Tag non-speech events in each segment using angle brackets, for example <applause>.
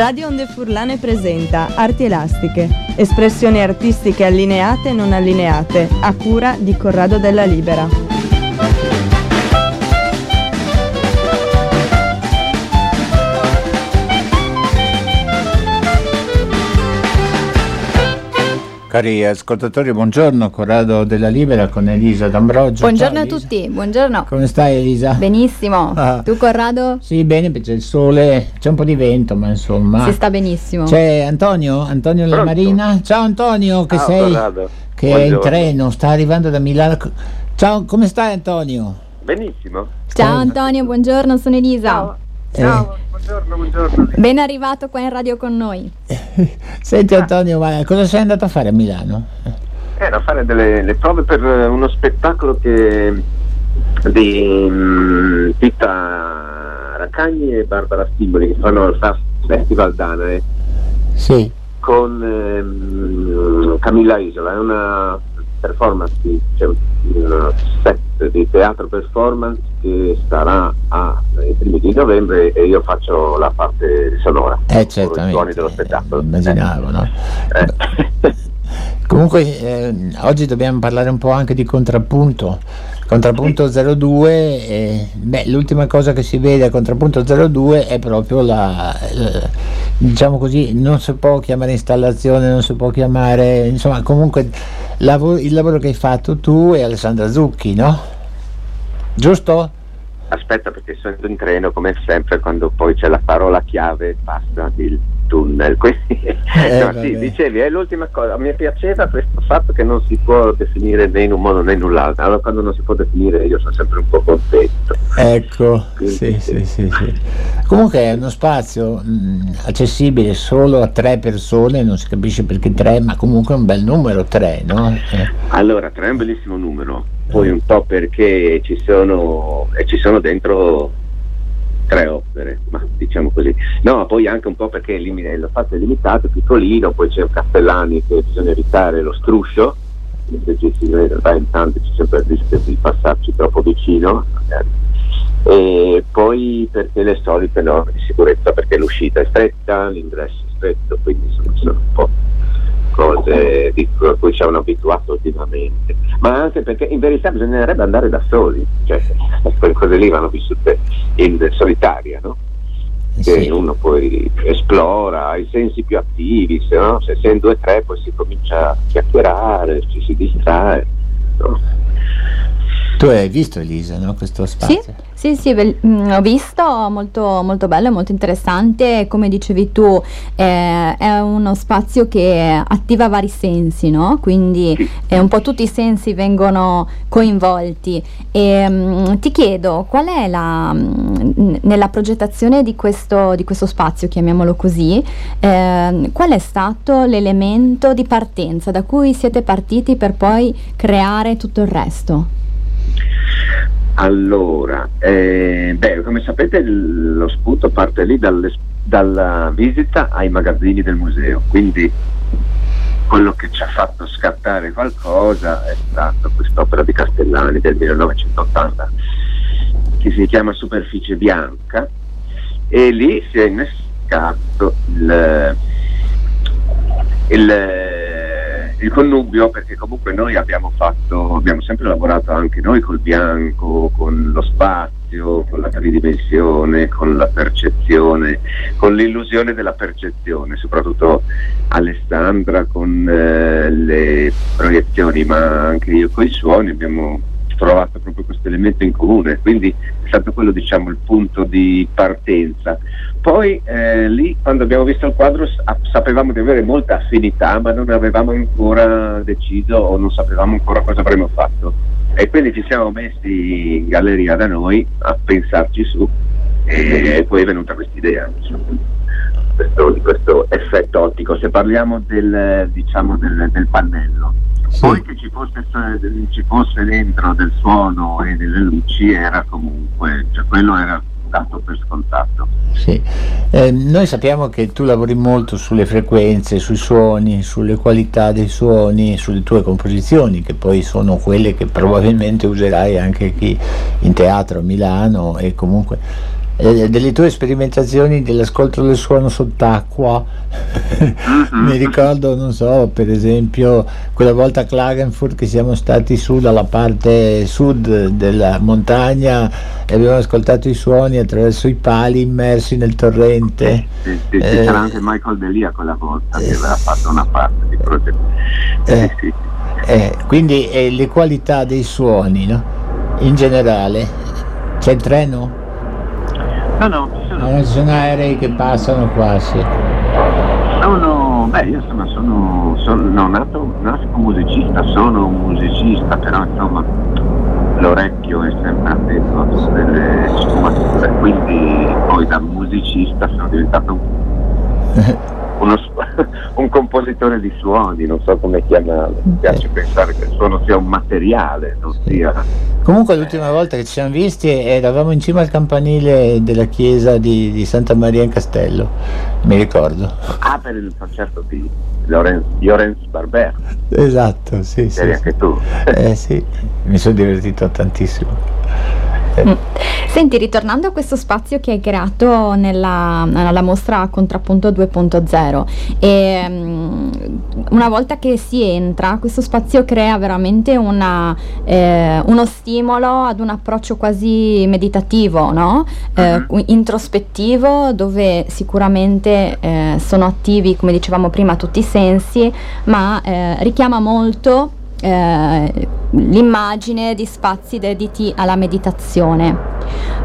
Radio Onde Furlane presenta Arti Elastiche, espressioni artistiche allineate e non allineate, a cura di Corrado della Libera. Cari ascoltatori, buongiorno, Corrado della Libera con Elisa D'Ambrogio. Buongiorno Ciao, a Elisa. tutti, buongiorno. Come stai Elisa? Benissimo. Ah. Tu Corrado? Sì, bene, c'è il sole, c'è un po' di vento, ma insomma. Si sta benissimo. C'è Antonio, Antonio La Pronto? Marina. Ciao Antonio, che Ciao, sei Corrado. che è in Buongiorno. treno, sta arrivando da Milano. Ciao, come stai Antonio? Benissimo. Ciao Antonio, buongiorno, sono Elisa. Ciao, buongiorno, buongiorno. Ben arrivato qua in radio con noi. <laughs> Senti Antonio, ma cosa sei andato a fare a Milano? Era a fare delle le prove per eh, uno spettacolo che di mm, Titta Raccagni e Barbara Stimoli che fanno il Festival Danae Sì. con ehm, Camilla Isola, è una performance, cioè un set di teatro performance che starà ai primi di novembre e io faccio la parte sonora. Eh i suoni certamente. dello spettacolo. eh, Immaginavo, no? Eh. Comunque eh, oggi dobbiamo parlare un po' anche di contrappunto. Contrappunto 02, eh, beh, l'ultima cosa che si vede a contrappunto 02 è proprio la, la- diciamo così, non si può chiamare installazione, non si può chiamare, insomma, comunque lavo- il lavoro che hai fatto tu e Alessandra Zucchi, no? Giusto? Aspetta perché sono in treno come sempre quando poi c'è la parola chiave passa il tunnel. <laughs> Quindi, no, vabbè. sì, dicevi, è l'ultima cosa. Mi piaceva questo fatto che non si può definire né in un modo né in un altro. Allora quando non si può definire io sono sempre un po' contento. Ecco, Quindi, sì, sì, sì. sì, sì. Comunque è uno spazio mh, accessibile solo a tre persone, non si capisce perché tre, ma comunque è un bel numero, tre, no? Eh, Allora, tre è un bellissimo numero, poi un po' perché ci sono, e ci sono dentro tre opere, ma diciamo così. No, poi anche un po' perché lo spazio è limitato, è piccolino, poi c'è un Castellani che bisogna evitare lo struscio, se ci si vede, dai, intanto c'è sempre il rischio di passarci troppo vicino, magari. E poi perché le solite norme di sicurezza, perché l'uscita è stretta, l'ingresso è stretto, quindi insomma sono un po' cose di cui ci hanno abituato ultimamente, ma anche perché in verità bisognerebbe andare da soli, cioè quelle cose lì vanno vissute in solitaria, no? Che sì. uno poi esplora, ha i sensi più attivi, se no, se sei in due o tre poi si comincia a chiacchierare, ci si distrae. no? Tu hai visto Elisa, no? Questo Sì, spazio? sì, sì, bel- mm, ho visto, molto, molto bello, e molto interessante. Come dicevi tu, eh, è uno spazio che attiva vari sensi, no? Quindi eh, un po' tutti i sensi vengono coinvolti. E, mm, ti chiedo, qual è la, mm, nella progettazione di questo, di questo spazio, chiamiamolo così, ehm, qual è stato l'elemento di partenza da cui siete partiti per poi creare tutto il resto? Allora, eh, beh, come sapete lo spunto parte lì dalla visita ai magazzini del museo, quindi quello che ci ha fatto scattare qualcosa è stata quest'opera di Castellani del 1980 che si chiama Superficie Bianca e lì si è innescato il, il, il connubio perché comunque noi abbiamo fatto, abbiamo sempre lavorato anche noi col bianco, con lo spazio, con la tridimensione, con la percezione, con l'illusione della percezione, soprattutto Alessandra con eh, le proiezioni, ma anche io con i suoni abbiamo trovato proprio questo elemento in comune, quindi è stato quello diciamo il punto di partenza. Poi eh, lì quando abbiamo visto il quadro sapevamo di avere molta affinità ma non avevamo ancora deciso o non sapevamo ancora cosa avremmo fatto e quindi ci siamo messi in galleria da noi a pensarci su e poi è venuta questa idea di questo effetto ottico se parliamo del, diciamo, del, del pannello sì. poi che ci fosse, ci fosse, dentro del suono e delle luci era comunque cioè quello era dato per scontato sì. eh, noi sappiamo che tu lavori molto sulle frequenze, sui suoni, sulle qualità dei suoni, sulle tue composizioni, che poi sono quelle che probabilmente userai anche qui in teatro a Milano e comunque eh, delle tue sperimentazioni dell'ascolto del suono sott'acqua mm-hmm. <laughs> mi ricordo non so per esempio quella volta a Klagenfurt che siamo stati su dalla parte sud della montagna e abbiamo ascoltato i suoni attraverso i pali immersi nel torrente sì, sì, eh, c'era anche Michael Delia quella volta eh, che aveva fatto una parte di progetto eh, sì, eh, quindi le qualità dei suoni no? in generale c'è il treno? No, no, ci sono. ci sono aerei che passano qua, sì. Sono, beh, io insomma sono, sono no, nato, nasco musicista, sono un musicista, però insomma l'orecchio è sempre attento a tutte le sfumature, quindi poi da musicista sono diventato un <laughs> uno, <laughs> un compositore di suoni, non so come chiamarlo, mi piace eh. pensare che il suono sia un materiale, non sia... Comunque l'ultima volta che ci siamo visti eravamo in cima al campanile della chiesa di, di Santa Maria in Castello, mi ricordo. Ah, per il concerto di Lorenz, Barber. Esatto, sì, sì. Eri anche tu. Eh sì, mi sono divertito tantissimo. Mm. Senti, ritornando a questo spazio che hai creato nella, nella mostra Contrappunto 2.0, e, um, una volta che si entra, questo spazio crea veramente una, eh, uno stimolo ad un approccio quasi meditativo, no? eh, uh-huh. introspettivo, dove sicuramente eh, sono attivi, come dicevamo prima, tutti i sensi, ma eh, richiama molto eh, l'immagine di spazi dediti alla meditazione.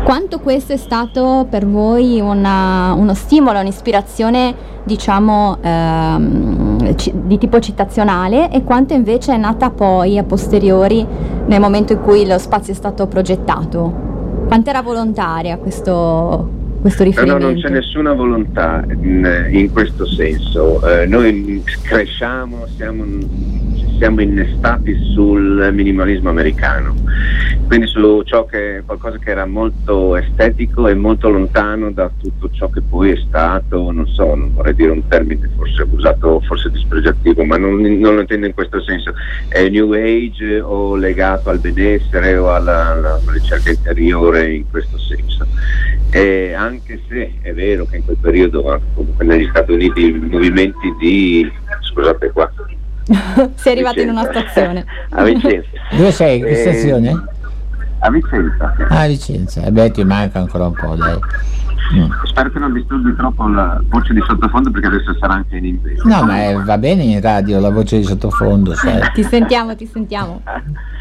Quanto questo è stato per voi una, uno stimolo, un'ispirazione diciamo ehm, c- di tipo citazionale e quanto invece è nata poi a posteriori nel momento in cui lo spazio è stato progettato? Quanto era volontaria questo, questo riferimento? No, no, non c'è nessuna volontà in, in questo senso. Eh, noi cresciamo, siamo siamo innestati sul minimalismo americano, quindi su ciò che qualcosa che era molto estetico e molto lontano da tutto ciò che poi è stato, non so, non vorrei dire un termine forse usato, forse dispregiativo, ma non, non lo intendo in questo senso, è New Age o legato al benessere o alla, alla ricerca interiore in questo senso. E anche se è vero che in quel periodo, comunque negli Stati Uniti, i movimenti di, scusate qua, <laughs> sei arrivato in una stazione. a Vicenza. <laughs> Dove sei? Che eh, stazione? A Vicenza. Ah, a Vicenza. Eh beh, ti manca ancora un po', dai. Mm. Spero che non disturbi troppo la voce di sottofondo perché adesso sarà anche in inglese. No, ma è, va bene in radio la voce di sottofondo, <laughs> sai. ti sentiamo, ti sentiamo. <laughs>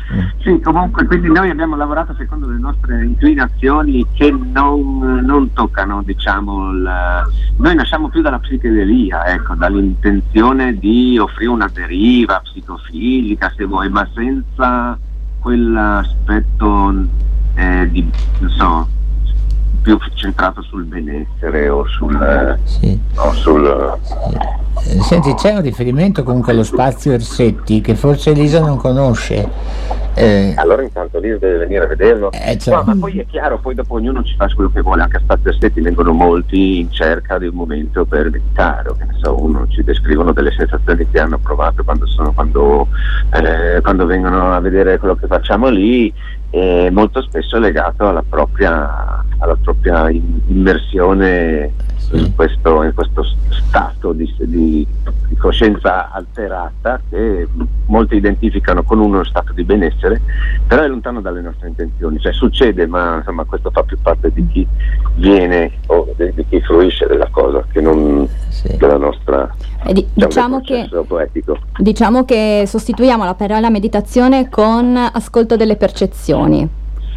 Sì, comunque, quindi noi abbiamo lavorato secondo le nostre inclinazioni che non, non toccano, diciamo, il, noi nasciamo più dalla psichedelia, ecco, dall'intenzione di offrire una deriva psicofisica, se vuoi, ma senza quell'aspetto eh, di, non so, più centrato sul benessere o sul... Sì. O sul sì. Senti, c'è un riferimento comunque allo spazio Ersetti che forse Elisa non conosce. Eh, allora intanto Elisa deve venire a vederlo. Eh, cioè... no, ma poi è chiaro, poi dopo ognuno ci fa quello che vuole, anche a Spazio Ersetti vengono molti in cerca di un momento per meditare, o che ne so, uno ci descrivono delle sensazioni che hanno provato quando, sono, quando, eh, quando vengono a vedere quello che facciamo lì, molto spesso legato alla propria alla propria immersione in, questo, in questo stato di, di- di coscienza alterata che molti identificano con uno stato di benessere, però è lontano dalle nostre intenzioni, cioè succede, ma insomma questo fa più parte di chi viene o di, di chi fruisce della cosa che non della nostra di- diciamo, che, processo poetico. diciamo che sostituiamo la parola meditazione con ascolto delle percezioni.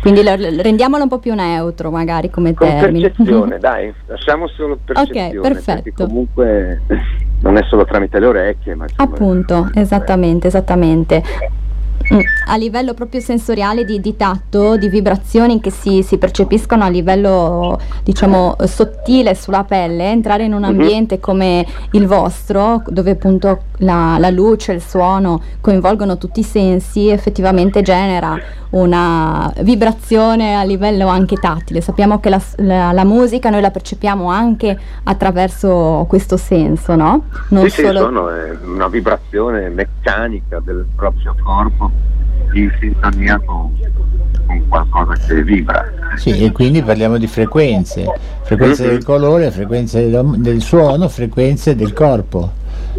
Quindi la- rendiamola un po' più neutro, magari come Con termine. percezione, <laughs> dai, lasciamo solo percezione, perfetto. perché comunque non è solo tramite le orecchie, ma Appunto, esattamente, esattamente. A livello proprio sensoriale di, di tatto, di vibrazioni che si, si percepiscono a livello diciamo eh, sottile sulla pelle, entrare in un Mhm. ambiente come il vostro, dove appunto la, la luce, il suono coinvolgono tutti i sensi, effettivamente genera una vibrazione a livello anche tattile. Sappiamo che la, la- la musica noi la percepiamo anche attraverso questo senso, no? Non sì, sì, solo sono è una vibrazione meccanica del proprio corpo in sintonia con, con qualcosa che vibra. Sì, e quindi parliamo di frequenze, frequenze del colore, frequenze del, suono, frequenze del corpo,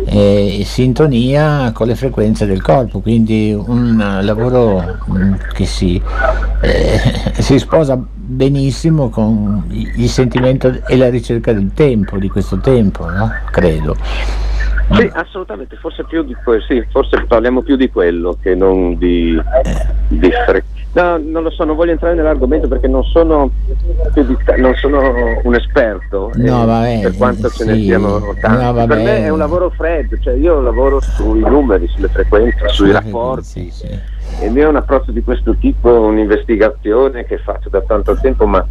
e sintonia con le frequenze del corpo, quindi un eh, lavoro mm, che si, eh, <laughs> si sposa benissimo con il sentimento e la ricerca del tempo, di questo tempo, no? credo. Sì, assolutamente, forse più di que- sì, forse parliamo più di quello che non di, di fre- No, non lo so, non voglio entrare nell'argomento perché non sono, più di- non sono un esperto, No, eh, vabbè, per quanto ce ne sì. siano tanti. No, per me è un lavoro freddo, cioè io lavoro sui numeri, sulle frequenze, sui rapporti. Il mio è un approccio di questo tipo, un'investigazione che faccio da tanto tempo, ma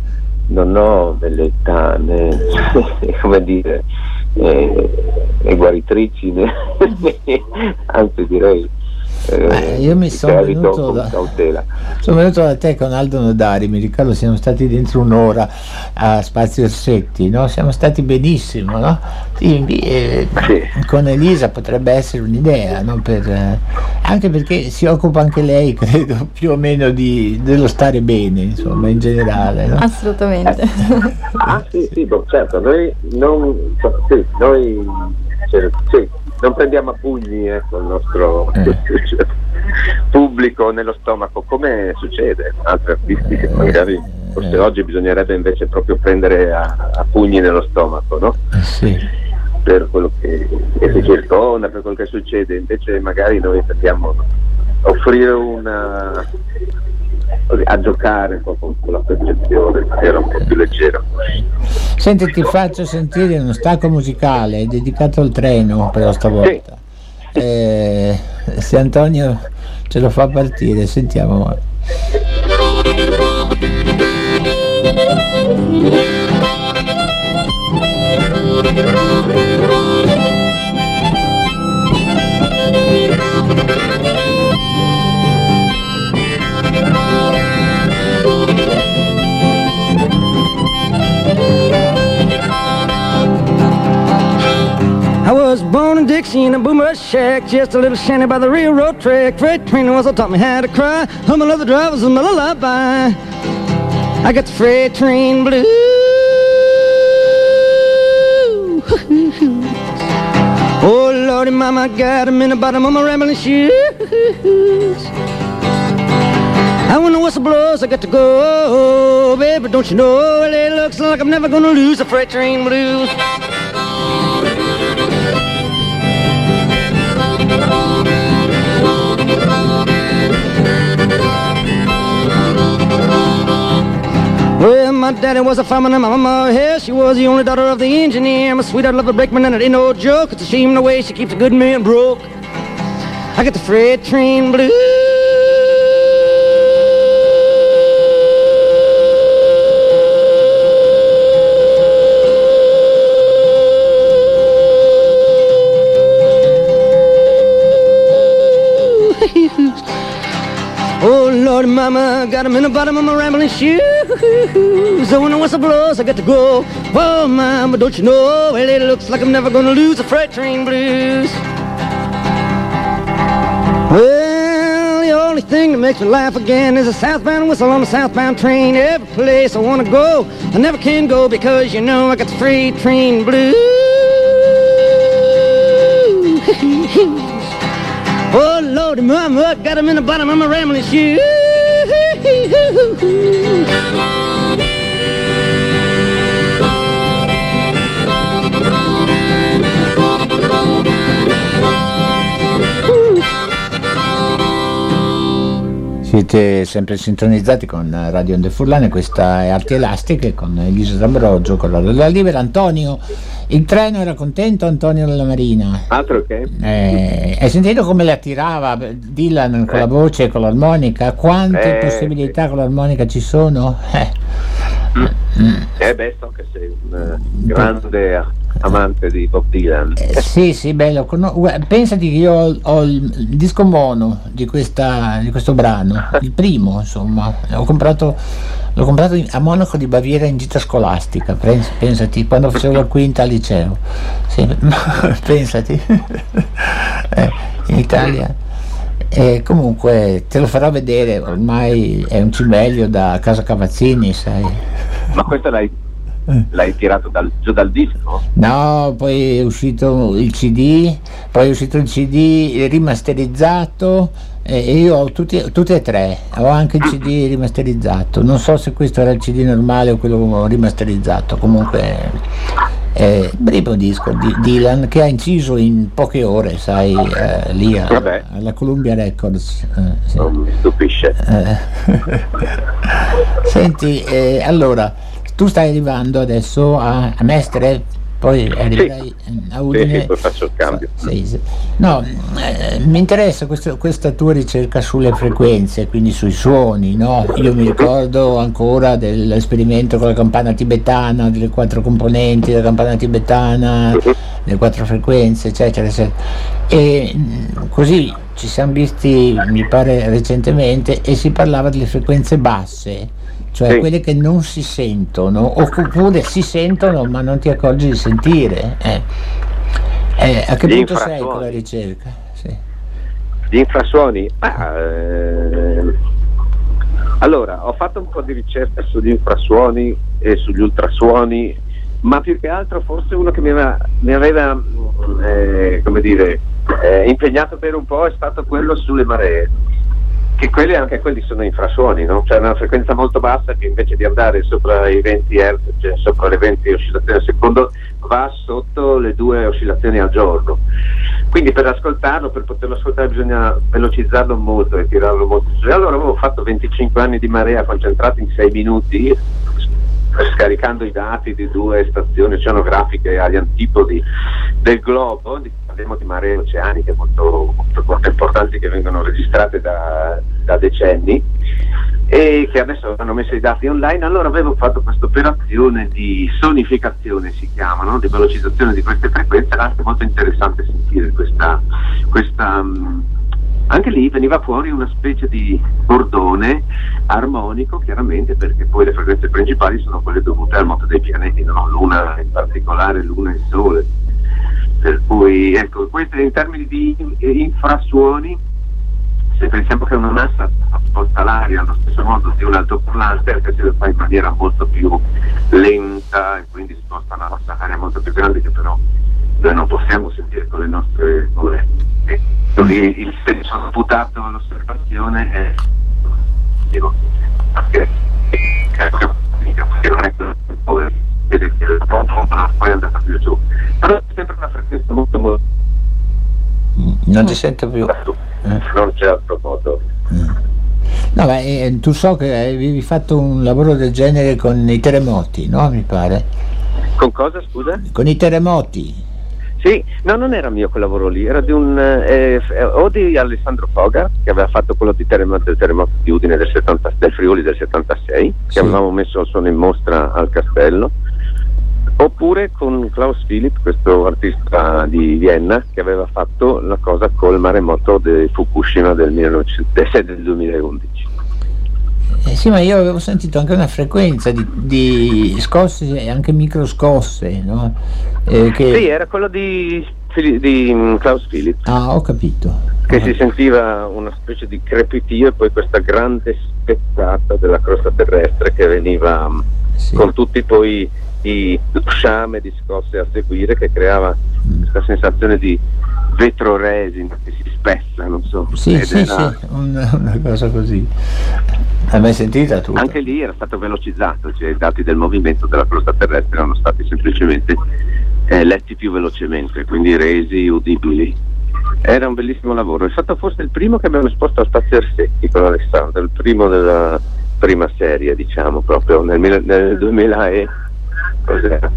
non ho velleità né, <laughs> come dire, eh, né guaritrici, <laughs> anzi direi eh, io mi sono venuto da-. <laughs> Sono venuto da te con Aldo Nodari, mi ricordo siamo stati dentro un'ora a Spazio Orsetti, no? siamo stati benissimo, no? Sì, eh, Con Elisa potrebbe essere un'idea, no? Per, eh, anche perché si occupa anche lei, <laughs> credo, più o meno di- dello stare bene, insomma, in generale. No? Assolutamente. Ah sì, sì, boh, certo, noi non, sì, noi, cioè, sì, non prendiamo a pugni ecco, il nostro pubblico nello stomaco, come succede a altri artisti che magari forse oggi bisognerebbe invece proprio prendere a, a pugni nello stomaco, no? Per quello che, che si circonda, per quello che succede, invece magari noi dobbiamo offrire una a giocare po' con la percezione, maniera un po' più leggera. Senti, ti faccio sentire uno stacco musicale dedicato al treno, però stavolta. Eh, se Antonio ce lo fa partire, sentiamo. Born in Dixie in a boomer shack, just a little shanty by the railroad track. Freight train was taught me how to cry. Humming other drivers a lullaby. I got the freight train blues. <laughs> Oh Lordy, mama, I got 'em in the bottom of my rambling shoes. And when the whistle blows, I got to go, baby. Don't you know? It looks like I'm never gonna lose the freight train blues. My daddy was a fireman and my mama, yeah, she was the only daughter of the engineer. My sweetheart loved a brakeman and it ain't no joke. It's a shame the way she keeps a good man broke. I got the freight train blues. Mama, got got 'em in the bottom of my rambling shoes. So when the whistle blows, I got to go. Oh, Mama, don't you know? Well, it looks like I'm never gonna lose the freight train blues. Well, the only thing that makes me laugh again is a southbound whistle on a southbound train. Every place I wanna go, I never can go because you know I got the freight train blues. <laughs> oh Lordy, mama, got 'em in the bottom of my rambling shoes. Hee hoo hoo hoo. Siete sempre sintonizzati con Radio Onde Furlane, questa è Arti Elastiche con Elisa D'Ambrogio, con la della Libera. Antonio, il treno era contento, Antonio della Marina. Altro che? Eh, hai sentito come la tirava Dylan con Eh. la voce e con l'armonica? Quante Eh, possibilità con l'armonica ci sono? Eh. Eh beh, so che sei un eh, grande amante di Bob Dylan. Eh, sì, sì, bello. Pensati che io ho, il, disco mono di, questa, di questo brano, il primo, insomma. Ho comprato, l'ho comprato a Monaco di Baviera in gita scolastica. pens- Pensati, quando facevo la quinta al liceo. Sì, <laughs> pensati. <laughs> Eh, in Italia. E comunque te lo farò vedere, ormai è un cimelio da Casa Cavazzini, sai. Ma questo l'hai, l'hai tirato dal- giù dal disco? No, poi è uscito il CD, poi è uscito il CD rimasterizzato e e io ho tutti, tutti e tre, ho anche il CD rimasterizzato, non so se questo era il CD normale o quello rimasterizzato, comunque un primo disco di Dylan che ha inciso in poche ore, sai, eh, lì a- alla Columbia Records. eh, sì. Non mi stupisce. Eh. <laughs> Senti, eh, allora, tu stai arrivando adesso a, a Mestre, poi arriverai a Sì, Udine. sì, poi faccio il cambio. Sì. No, eh, mi interessa questo- questa tua ricerca sulle frequenze, quindi sui suoni, no? Io mi ricordo ancora dell'esperimento con la campana tibetana, delle quattro componenti della campana tibetana, le quattro frequenze, eccetera, eccetera. E mh, così ci siamo visti, mi pare, recentemente e si parlava delle frequenze basse, cioè Sì. quelle che non si sentono, oppure si sentono ma non ti accorgi di sentire. eh. Eh, a che Gli punto sei con la ricerca? Sì. Gli infrasuoni? Ah, eh, allora, ho fatto un po' di ricerca sugli infrasuoni e sugli ultrasuoni, ma più che altro forse uno che mi aveva, mi aveva, eh, come dire, eh, impegnato per un po' è stato quello sulle maree. Che quelli anche quelli sono infrasuoni, no? Cioè una frequenza molto bassa che invece di andare sopra i 20 Hz, cioè sopra le 20 oscillazioni al secondo, va sotto le due oscillazioni al giorno. Quindi per ascoltarlo, per poterlo ascoltare bisogna velocizzarlo molto e tirarlo molto su. Allora avevo fatto 25 anni di marea concentrati in 6 minuti, scaricando i dati di due stazioni oceanografiche agli antipodi del globo, di- parliamo di maree oceaniche molto, molto, molto importanti che vengono registrate da, da decenni e che adesso hanno messo i dati online, allora avevo fatto questa operazione di sonificazione, si chiama, no? di velocizzazione di queste frequenze, era anche molto interessante sentire questa, questa mm, anche lì veniva fuori una specie di bordone armonico, chiaramente perché poi le frequenze principali sono quelle dovute al moto dei pianeti, no? Luna in particolare, Luna e Sole. Per cui ecco, questo in termini di eh, infrasuoni, se pensiamo che una massa sposta l'aria allo stesso modo di un altoparlante, anche se lo fa in maniera molto più lenta e quindi sposta una massa aria molto più grande che però noi non possiamo sentire con le nostre orecchie. Il senso imputato all'osservazione è dico, perché perché non è che poi vede che il pompo poi andata più giù. Però è sempre una frequenza molto molto Non ti sento più. Eh. non c'è altro modo. No, ma eh, tu so che avevi fatto un lavoro del genere con i terremoti, no? Mi pare. Con cosa scusa? Con i terremoti. Sì, no, non era mio quel lavoro lì, era di un eh, eh, o di Alessandro Foga che aveva fatto quello di terremoto, del terremoto di Udine del, 70, del Friuli del 76, che Sì. avevamo messo il suono in mostra al castello, oppure con Klaus Philipp, questo artista di Vienna, che aveva fatto la cosa col maremoto di Fukushima del, 1900 del 2011. Eh, sì, ma io avevo sentito anche una frequenza di, di scosse e anche microscosse, no? Eh, che- Sì, era quello di di mm, Klaus Philips Ah, ho capito. che si sentiva una specie di crepitio e poi questa grande spezzata della crosta terrestre che veniva mm, Sì. con tutti poi i sciame di scosse a seguire che creava questa sensazione di vetro resin che si spessa, non so. Sì, sì, era- sì, una, una cosa così. Hai mai sentita tu? Anche lì era stato velocizzato, cioè i dati del movimento della crosta terrestre erano stati semplicemente eh, letti più velocemente, quindi resi udibili. Era un bellissimo lavoro, è stato forse il primo che abbiamo esposto a Spazio Ersetti con Alessandro, il primo della prima serie, diciamo, proprio nel, nel 2000 e когда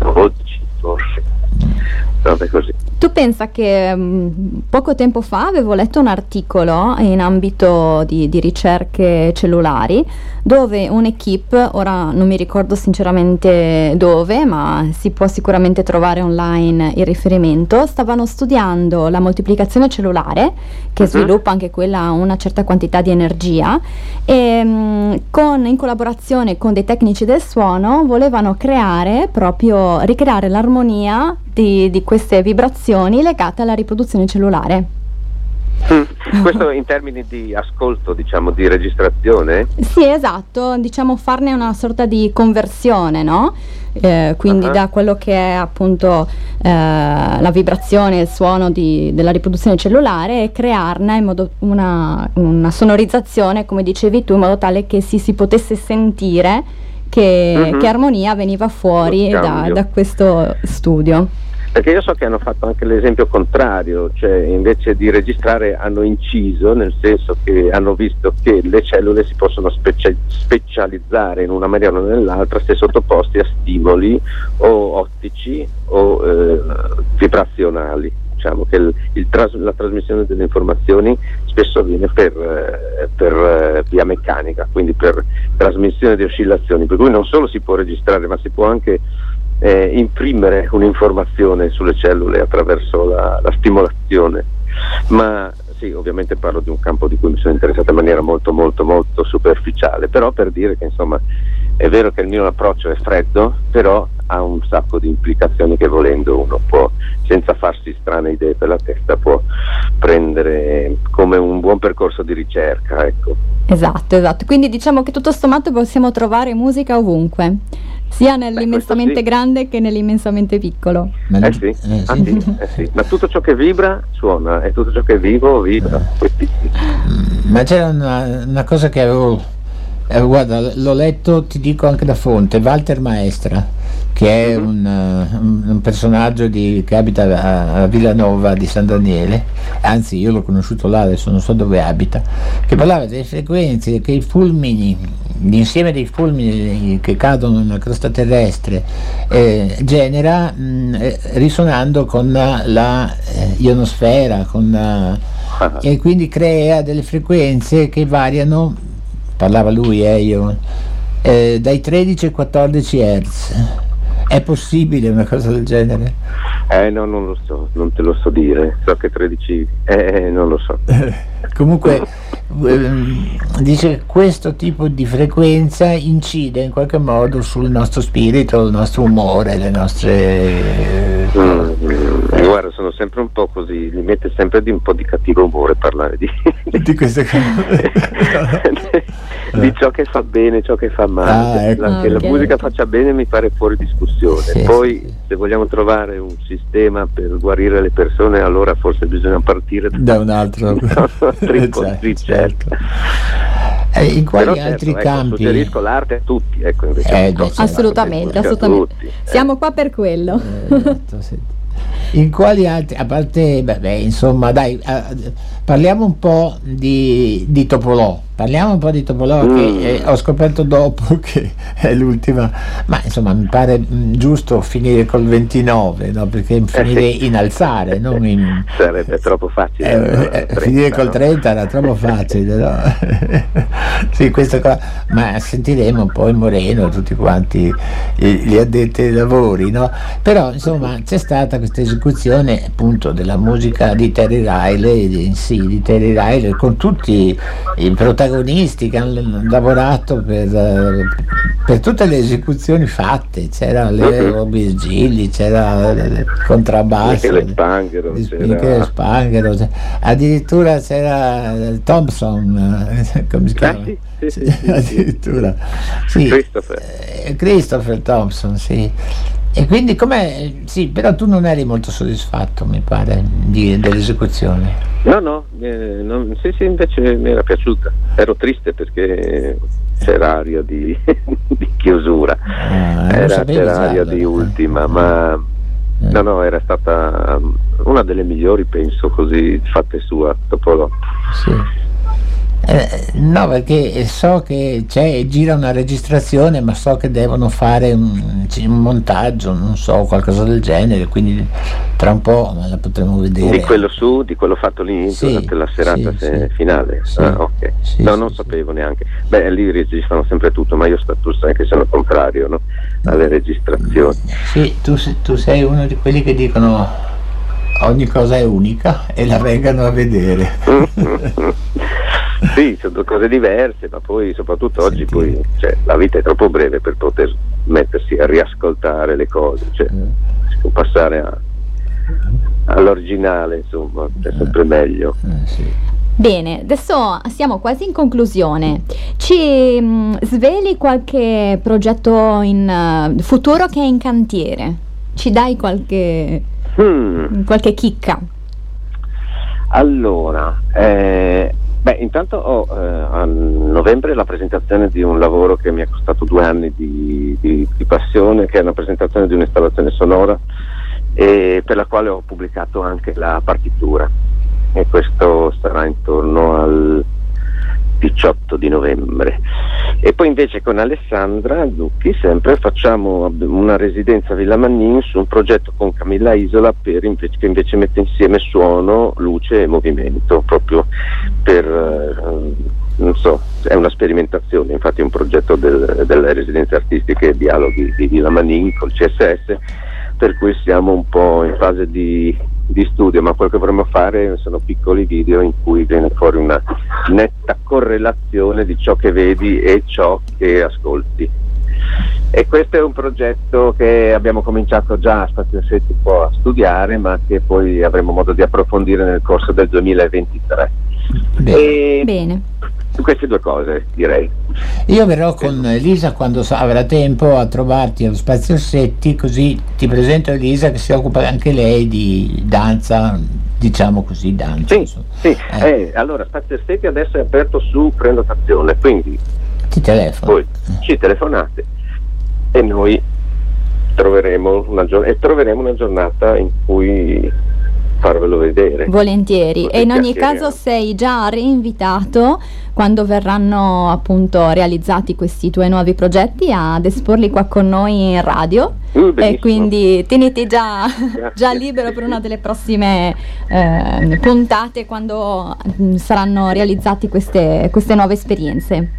вот тоже. Vabbè così. Tu pensa che mh, poco tempo fa avevo letto un articolo in ambito di, di ricerche cellulari dove un'equipe, ora non mi ricordo sinceramente dove, ma si può sicuramente trovare online il riferimento, stavano studiando la moltiplicazione cellulare che Mhm. sviluppa anche quella una certa quantità di energia e mh, con, in collaborazione con dei tecnici del suono volevano creare proprio ricreare l'armonia di, di queste vibrazioni legate alla riproduzione cellulare. Mm. Questo in termini di ascolto, diciamo, di registrazione? Sì, esatto, diciamo farne una sorta di conversione, no? Eh, quindi Ah. da quello che è appunto eh, la vibrazione, il suono di- della riproduzione cellulare e crearne in modo una, una sonorizzazione, come dicevi tu, in modo tale che si, si potesse sentire che, Mhm. che armonia veniva fuori da, da questo studio. Perché io so che hanno fatto anche l'esempio contrario, cioè invece di registrare hanno inciso, nel senso che hanno visto che le cellule si possono specia- specializzare in una maniera o nell'altra se sottoposti a stimoli o ottici o eh, vibrazionali. Diciamo che il- il tras- la trasmissione delle informazioni spesso avviene per, eh, per, eh, via meccanica, quindi per trasmissione di oscillazioni, per cui non solo si può registrare ma si può anche eh, imprimere un'informazione sulle cellule attraverso la, la stimolazione. Ma sì, ovviamente parlo di un campo di cui mi sono interessato in maniera molto molto molto superficiale, però per dire che insomma è vero che il mio approccio è freddo, però ha un sacco di implicazioni che volendo uno può, senza farsi strane idee per la testa, può prendere come un buon percorso di ricerca. Ecco. Esatto, esatto. Quindi diciamo che tutto sommato possiamo trovare musica ovunque, sia nell'immensamente sì. grande che nell'immensamente piccolo. Ma Eh sì, eh, ah sì. sì, eh sì. ma tutto ciò che vibra suona e tutto ciò che è vivo vibra. Quindi, Ma c'era una, una cosa che avevo, eh, guarda, l'ho letto, ti dico anche la fonte, Walter Maestra, che è un, eh, un- personaggio di- che abita a, a Villanova di San Daniele, anzi io l'ho conosciuto là, adesso non so dove abita, che parlava delle frequenze che i fulmini, l'insieme dei fulmini che cadono nella crosta terrestre eh, genera mh, eh, risonando con la, eh, ionosfera, con la, ah, e quindi crea delle frequenze che variano, parlava lui, eh, io, eh, dai 13 ai 14 Hz. È possibile una cosa del genere? eh no, non lo so, non te lo so dire, so che 13, eh, non lo so. Comunque ehm, dice che questo tipo di frequenza incide in qualche modo sul nostro spirito, il nostro umore, le nostre... Mm, mm, guarda, sono sempre un po' così, mi mette sempre di un po' di cattivo umore parlare di, <laughs> di queste cose. <laughs> di ciò che fa bene, ciò che fa male. Ah, ecco. La- che Ah, ok. la musica faccia bene mi pare fuori discussione. Sì, Poi sì. se vogliamo trovare un sistema per guarire le persone, allora forse bisogna partire da un altro <laughs> Certo, ricerca. Eh, in quali certo, altri ecco, campi suggerisco l'arte a tutti, ecco, invece. Eh, beh, certo. Assolutamente, assolutamente. tutti, eh. Siamo qua per quello. Eh, esatto, sì. In quali altri a parte beh, insomma dai eh, parliamo un po' di, di Topolò parliamo un po' di Topolò Mm. che eh, ho scoperto dopo <laughs> che è l'ultima ma insomma mi pare mh, giusto finire col 29 no? perché finire in alzare non in <laughs> Sarebbe troppo facile. eh, no? eh, 30, finire col no? 30 era troppo facile no? <laughs> sì, questa cosa ma sentiremo poi Moreno tutti quanti eh, gli addetti ai lavori no? però insomma c'è stata questa es- l'esecuzione appunto della musica di Terry Riley, di, sì, di Terry Riley, con tutti i protagonisti che hanno lavorato per, eh, per tutte le esecuzioni fatte, c'era Leo Virgili, c'era il contrabbasso, Spanghero, c'era- Spanghero, addirittura c'era eh, Thompson, eh, <laughs> come si chiama? sì, sì, sì, sì, <laughs> addirittura. Christopher. Christopher Thompson, sì. E quindi com'è? Sì, però tu non eri molto soddisfatto, mi pare, di- dell'esecuzione. No, no, eh, non- sì, sì, invece mi era piaciuta. Ero triste perché c'era aria di, <laughs> di chiusura, Ah, era, c'era aria di ultima, ma Eh. no, no, era stata um, una delle migliori, penso, così fatte sua dopo dopo. Sì. Eh, no, perché so che c'è, gira una registrazione, ma so che devono fare un, un montaggio, non so, qualcosa del genere, quindi tra un po' la potremo vedere. Di quello su, di quello fatto lì Sì, durante la serata sì, se- sì. finale. Ah, ok. sì, no, non sapevo neanche. Beh, lì registrano sempre tutto, ma io sto, tu sai che sono contrario no? alle registrazioni. Sì, tu, tu sei uno di quelli che dicono ogni cosa è unica e la vengano a vedere. <laughs> sì, sono due cose diverse, ma poi soprattutto oggi poi, cioè, la vita è troppo breve per poter mettersi a riascoltare le cose, cioè, si può passare a- all'originale, insomma, è sempre meglio. Eh, sì. Bene, adesso siamo quasi in conclusione. Ci mm, sveli qualche progetto in eh, futuro che è in cantiere? Ci dai qualche, Hmm. qualche chicca? Allora, eh, beh, intanto ho eh, a novembre la presentazione di un lavoro che mi è costato due anni di, di- di passione, che è una presentazione di un'installazione sonora e per la quale ho pubblicato anche la partitura e questo sarà intorno al 18 di novembre. Poi invece con Alessandra Zucchi sempre facciamo una residenza a Villa Mannin su un progetto con Camilla Isola invece, che invece mette insieme suono, luce e movimento, proprio per, eh, non so, è una sperimentazione, infatti è un progetto del- delle residenze artistiche e dialoghi di Villa Mannin col CSS, per cui siamo un po' in fase di, di studio, ma quello che vorremmo fare sono piccoli video in cui viene fuori una netta correlazione di ciò che vedi e ciò che ascolti. E questo è un progetto che abbiamo cominciato già a Spazio Setti un po' a studiare, ma che poi avremo modo di approfondire nel corso del 2023. Bene. E Bene. Su queste due cose direi. Io verrò con Elisa quando avrà tempo a trovarti allo Spazio Setti, così ti presento Elisa che si occupa anche lei di danza, diciamo così, danza. Sì, sì. Eh. Eh, allora Spazio Setti adesso è aperto su prenotazione, quindi Ti telefono. voi ci telefonate e noi troveremo una, gior- e troveremo una giornata in cui farvelo vedere. Volentieri. E in ogni caso sei già reinvitato quando verranno appunto realizzati questi tuoi nuovi progetti ad esporli qua con noi in radio. Uh, E quindi teniti già, già libero per una delle prossime eh, puntate quando mm, saranno realizzati queste, queste nuove esperienze.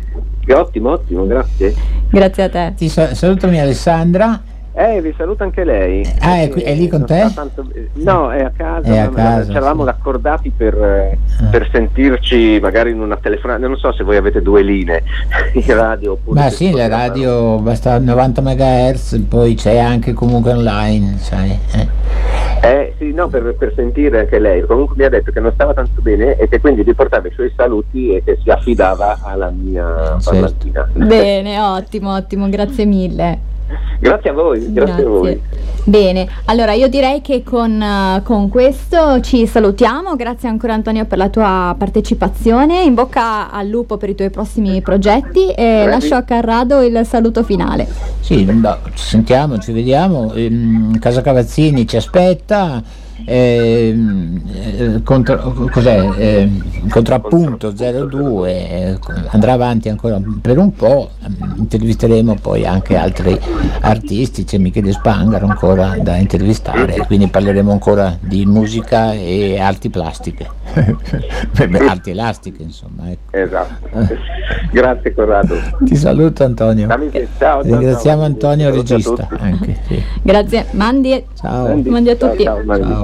Ottimo, ottimo, grazie. Grazie a te. Ti sa- salutami Alessandra. Eh, vi saluta anche lei. Ah, è qui- è lì con te? tanto- no, è a casa. È a casa, Ci eravamo sì. accordati per, eh, Ah. per sentirci magari in una telefonata. Non so se voi avete due linee <laughs> in radio oppure. Ma sì, la radio basta 90 MHz, poi c'è anche comunque online, sai. eh. Eh sì, no, per, per sentire anche lei. Comunque mi ha detto che non stava tanto bene e che quindi gli portava i suoi saluti e che si affidava alla mia Certo. parlantina. Bene, ottimo, ottimo, grazie mille. Grazie a voi, grazie, a voi. Bene, allora io direi che con, eh, con questo ci salutiamo, grazie ancora Antonio per la tua partecipazione, in bocca al lupo per i tuoi prossimi progetti e Bravi. lascio a Carrado il saluto finale. Sì, no, ci sentiamo, ci vediamo. ehm, Casa Cavazzini ci aspetta ehm, eh, contra, cos'è, eh, contrappunto 02 eh, andrà avanti ancora per un po', intervisteremo poi anche altri artisti, c'è Michele Spangaro ancora da intervistare, quindi parleremo ancora di musica e arti plastiche, <laughs> arti elastiche insomma. Ecco. Esatto. <laughs> Grazie Corrado. Ti saluto Antonio. Ciao, Ringraziamo Antonio regista anche. Sì. Grazie, mandi, Ciao. mandi a tutti. Ciao, Mandi, Ciao.